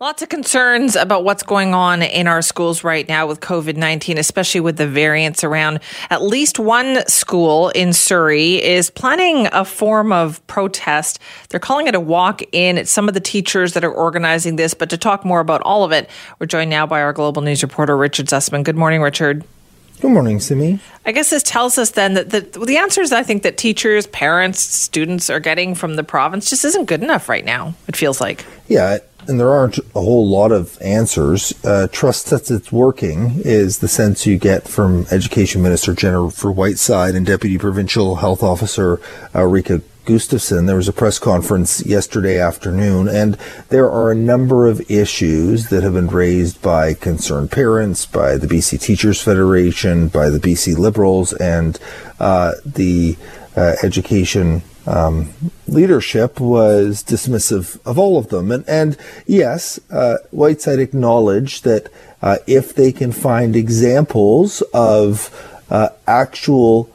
Lots of concerns about what's going on in our schools right now with COVID 19, especially with the variants around. At least one school in Surrey is planning a form of protest. They're calling it a walk in. It's some of the teachers that are organizing this. But to talk more about all of it, we're joined now by our global news reporter, Richard Zussman. Good morning, Richard. Good morning, Simi. I guess this tells us then that the, the answers I think that teachers, parents, students are getting from the province just isn't good enough right now, it feels like. Yeah, and there aren't a whole lot of answers. Uh, trust that it's working is the sense you get from Education Minister Jennifer Whiteside and Deputy Provincial Health Officer uh, Reka Gustafson. There was a press conference yesterday afternoon, and there are a number of issues that have been raised by concerned parents, by the BC Teachers Federation, by the BC Liberals, and uh, the uh, Education um, leadership was dismissive of all of them. And, and yes, uh, Whiteside acknowledged that uh, if they can find examples of uh, actual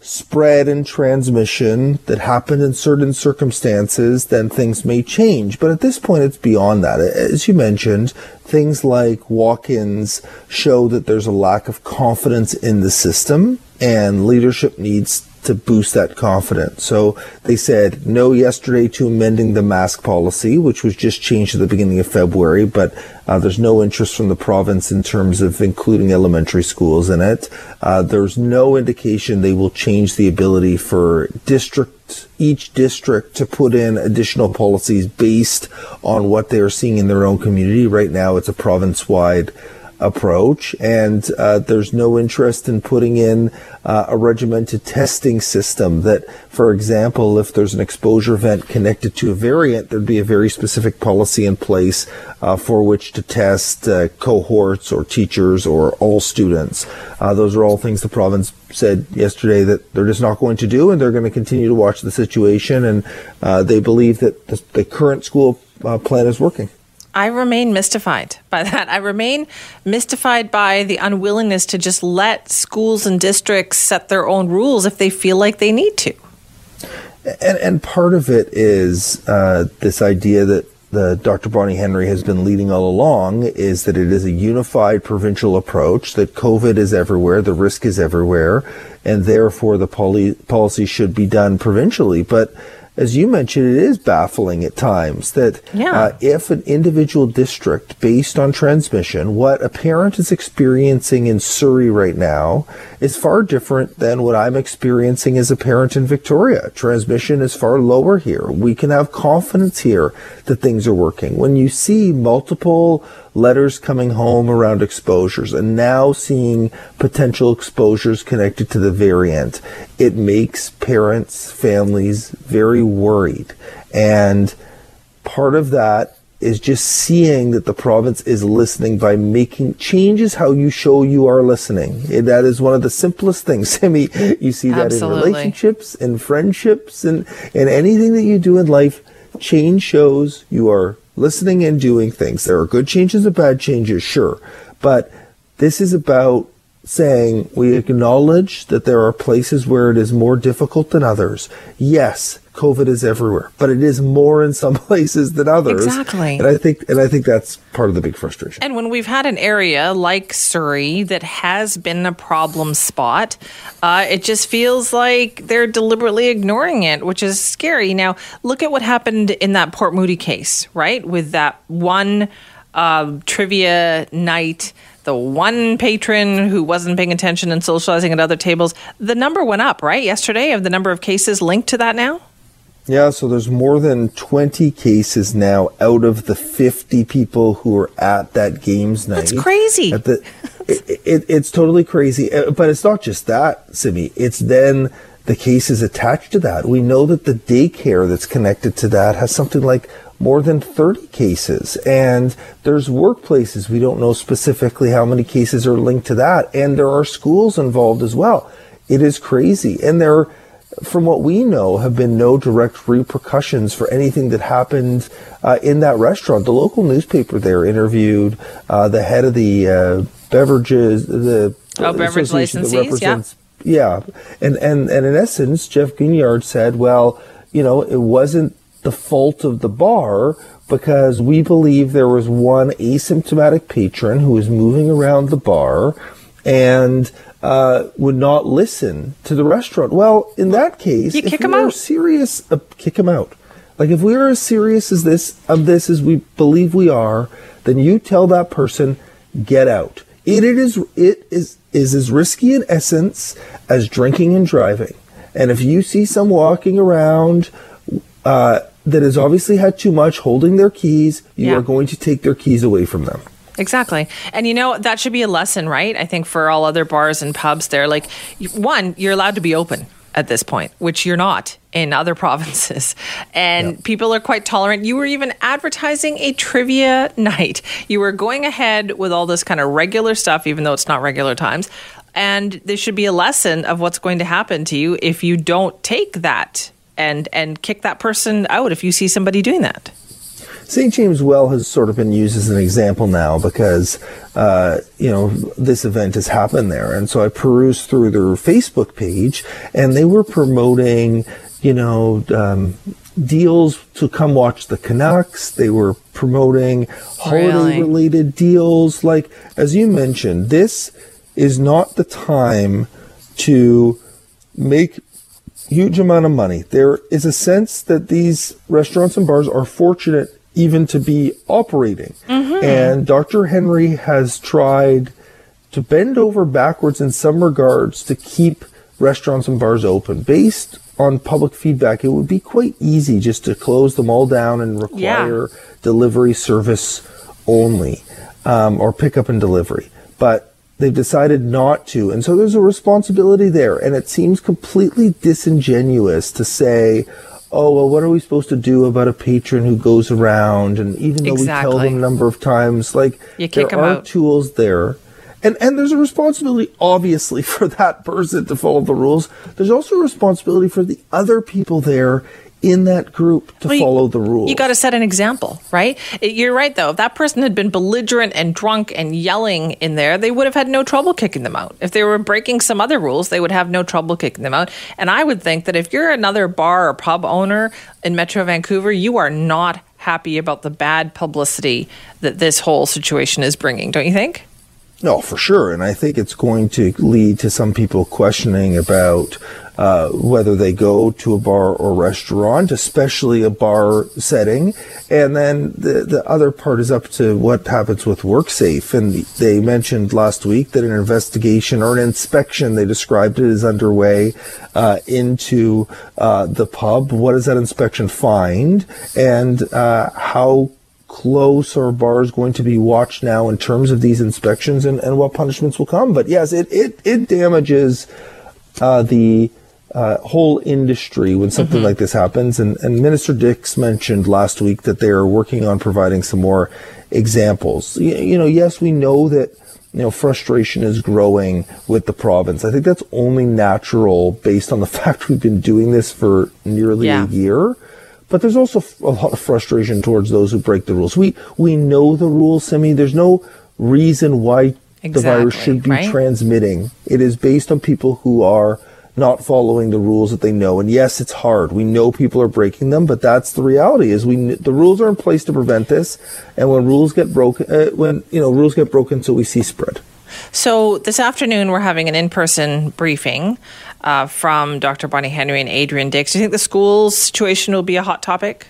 spread and transmission that happened in certain circumstances, then things may change. But at this point, it's beyond that. As you mentioned, things like walk ins show that there's a lack of confidence in the system, and leadership needs to boost that confidence. So they said no yesterday to amending the mask policy, which was just changed at the beginning of February, but uh, there's no interest from the province in terms of including elementary schools in it. Uh, there's no indication they will change the ability for district, each district to put in additional policies based on what they are seeing in their own community. Right now, it's a province-wide approach, and uh, there's no interest in putting in uh, a regimented testing system. That, for example, if there's an exposure event connected to a variant, there'd be a very specific policy in place uh, for which to test uh, cohorts or teachers or all students. Uh, those are all things the province said yesterday that they're just not going to do, and they're going to continue to watch the situation. And uh, they believe that the, the current school plan is working. I remain mystified by that. I remain mystified by the unwillingness to just let schools and districts set their own rules if they feel like they need to. And, and part of it is uh, this idea that the Dr. Bonnie Henry has been leading all along is that it is a unified provincial approach, that COVID is everywhere, the risk is everywhere, and therefore the poly- policy should be done provincially. But as you mentioned, it is baffling at times that yeah. uh, if an individual district, based on transmission, what a parent is experiencing in Surrey right now is far different than what I'm experiencing as a parent in Victoria. Transmission is far lower here. We can have confidence here that things are working. When you see multiple letters coming home around exposures and now seeing potential exposures connected to the variant, it makes parents, families very worried. And part of that is just seeing that the province is listening by making changes how you show you are listening. That is one of the simplest things. I mean, you see that Absolutely. in relationships, in friendships, and in anything that you do in life. Change shows you are listening and doing things. There are good changes and bad changes, sure. But this is about saying we acknowledge that there are places where it is more difficult than others. Yes, COVID is everywhere, but it is more in some places than others. Exactly. And I think and I think that's part of the big frustration. And when we've had an area like Surrey that has been a problem spot, uh, it just feels like they're deliberately ignoring it, which is scary. Now, look at what happened in that Port Moody case, right? With that one uh, trivia night the one patron who wasn't paying attention and socializing at other tables, the number went up, right? Yesterday of the number of cases linked to that now? Yeah, so there's more than 20 cases now out of the 50 people who were at that games night. That's crazy. The, it, it, it's totally crazy. Uh, but it's not just that, Simi. It's then the cases attached to that. We know that the daycare that's connected to that has something like more than 30 cases. And there's workplaces. We don't know specifically how many cases are linked to that. And there are schools involved as well. It is crazy. And there, from what we know, have been no direct repercussions for anything that happened uh, in that restaurant. The local newspaper there interviewed uh, the head of the uh, beverages, the oh, beverage licensees, yeah. Yeah. And, and, and in essence, Jeff Guignard said, well, you know, it wasn't the fault of the bar. because we believe there was one asymptomatic patron who was moving around the bar and uh, would not listen to the restaurant. Well, in that case, you kick him out. serious, uh, kick him out. Like if we are as serious as this of this as we believe we are, then you tell that person get out. It, it is it is is as risky in essence as drinking and driving. And if you see some walking around uh, that has obviously had too much, holding their keys, you Yeah. are going to take their keys away from them. Exactly. And you know, that should be a lesson, right? I think for all other bars and pubs there, like one, you're allowed to be open at this point, which you're not in other provinces. And people are quite tolerant. You were even advertising a trivia night. You were going ahead with all this kind of regular stuff, even though it's not regular times. And there should be a lesson of what's going to happen to you if you don't take that and and kick that person out if you see somebody doing that. St. James Well has sort of been used as an example now because, uh, you know, this event has happened there. And so I perused through their Facebook page and they were promoting, you know, um, deals to come watch the Canucks. They were promoting holiday Really? related deals. Like, as you mentioned, this is not the time to make huge amount of money. There is a sense that these restaurants and bars are fortunate even to be operating. And Dr. Henry has tried to bend over backwards in some regards to keep restaurants and bars open. Based on public feedback, it would be quite easy just to close them all down and require delivery service only um, or pickup and delivery. But they've decided not to. And so there's a responsibility there. And it seems completely disingenuous to say, oh, well, what are we supposed to do about a patron who goes around? And even though we tell them a number of times, like, there are out. tools there. And, and there's a responsibility, obviously, for that person to follow the rules. There's also a responsibility for the other people there in that group to Well, you- follow the rules. You got to set an example, right? You're right, though. If that person had been belligerent and drunk and yelling in there, they would have had no trouble kicking them out. If they were breaking some other rules, they would have no trouble kicking them out. And I would think that if you're another bar or pub owner in Metro Vancouver, you are not happy about the bad publicity that this whole situation is bringing, don't you think? No, for sure. And I think it's going to lead to some people questioning about uh, whether they go to a bar or restaurant, especially a bar setting. And then the, the other part is up to what happens with WorkSafe. And they mentioned last week that an investigation or an inspection, they described it as underway uh, into uh, the pub. What does that inspection find? And uh, how close are bars going to be watched now in terms of these inspections and, and what punishments will come. But yes, it, it, it damages uh, the uh, whole industry when something like this happens. And, and Minister Dix mentioned last week that they are working on providing some more examples. You, you know, yes, we know that you know frustration is growing with the province. I think that's only natural based on the fact we've been doing this for nearly Yeah. a year. But there's also a lot of frustration towards those who break the rules. We we know the rules, Simi. There's no reason why the virus should be right? transmitting. It is based on people who are not following the rules that they know. And yes, it's hard. We know people are breaking them, but that's the reality. Is we the rules are in place to prevent this, and when rules get broken, uh, when you know rules get broken, so we see spread. So this afternoon, we're having an in-person briefing uh, from Dr. Bonnie Henry and Adrian Dix. Do you think the school's situation will be a hot topic?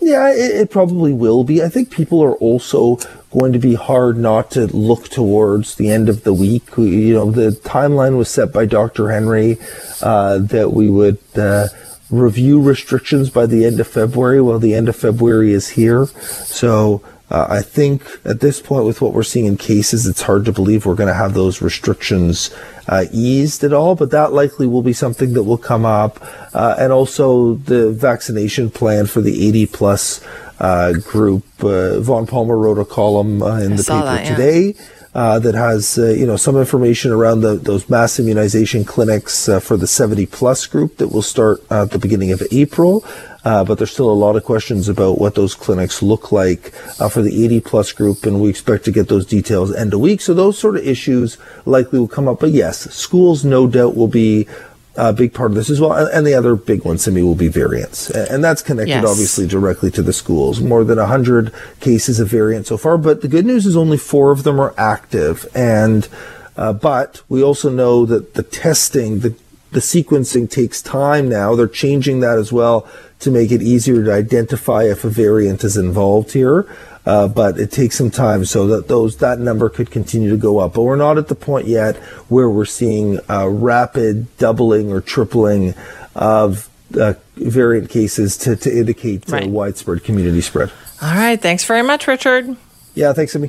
Yeah, it, it probably will be. I think people are also going to be hard not to look towards the end of the week. We, you know, the timeline was set by Dr. Henry uh, that we would uh, review restrictions by the end of February. Well, the end of February is here, so. Uh, I think at this point, with what we're seeing in cases, it's hard to believe we're going to have those restrictions uh, eased at all. But that likely will be something that will come up, uh, and also the vaccination plan for the 80 plus uh, group. Uh, Vaughn Palmer wrote a column uh, in the paper that, yeah. today. Uh, that has uh, you know some information around the, those mass immunization clinics uh, for the 70 plus group that will start uh, at the beginning of April. Uh, but there's still a lot of questions about what those clinics look like uh, for the 80 plus group, and we expect to get those details end of week. So those sort of issues likely will come up. But yes, schools no doubt will be a big part of this as well. And, and the other big one, Simi, will be variants. And that's connected Yes. obviously directly to the schools. More than 100 cases of variant so far, but the good news is only four of them are active. And, uh, but we also know that the testing, the, the sequencing takes time now. They're changing that as well to make it easier to identify if a variant is involved here. Uh, but it takes some time so that those that number could continue to go up. But we're not at the point yet where we're seeing uh, rapid doubling or tripling of uh, variant cases to, to indicate uh, Right. widespread community spread. All right. Thanks very much, Richard. Yeah, thanks, Simi.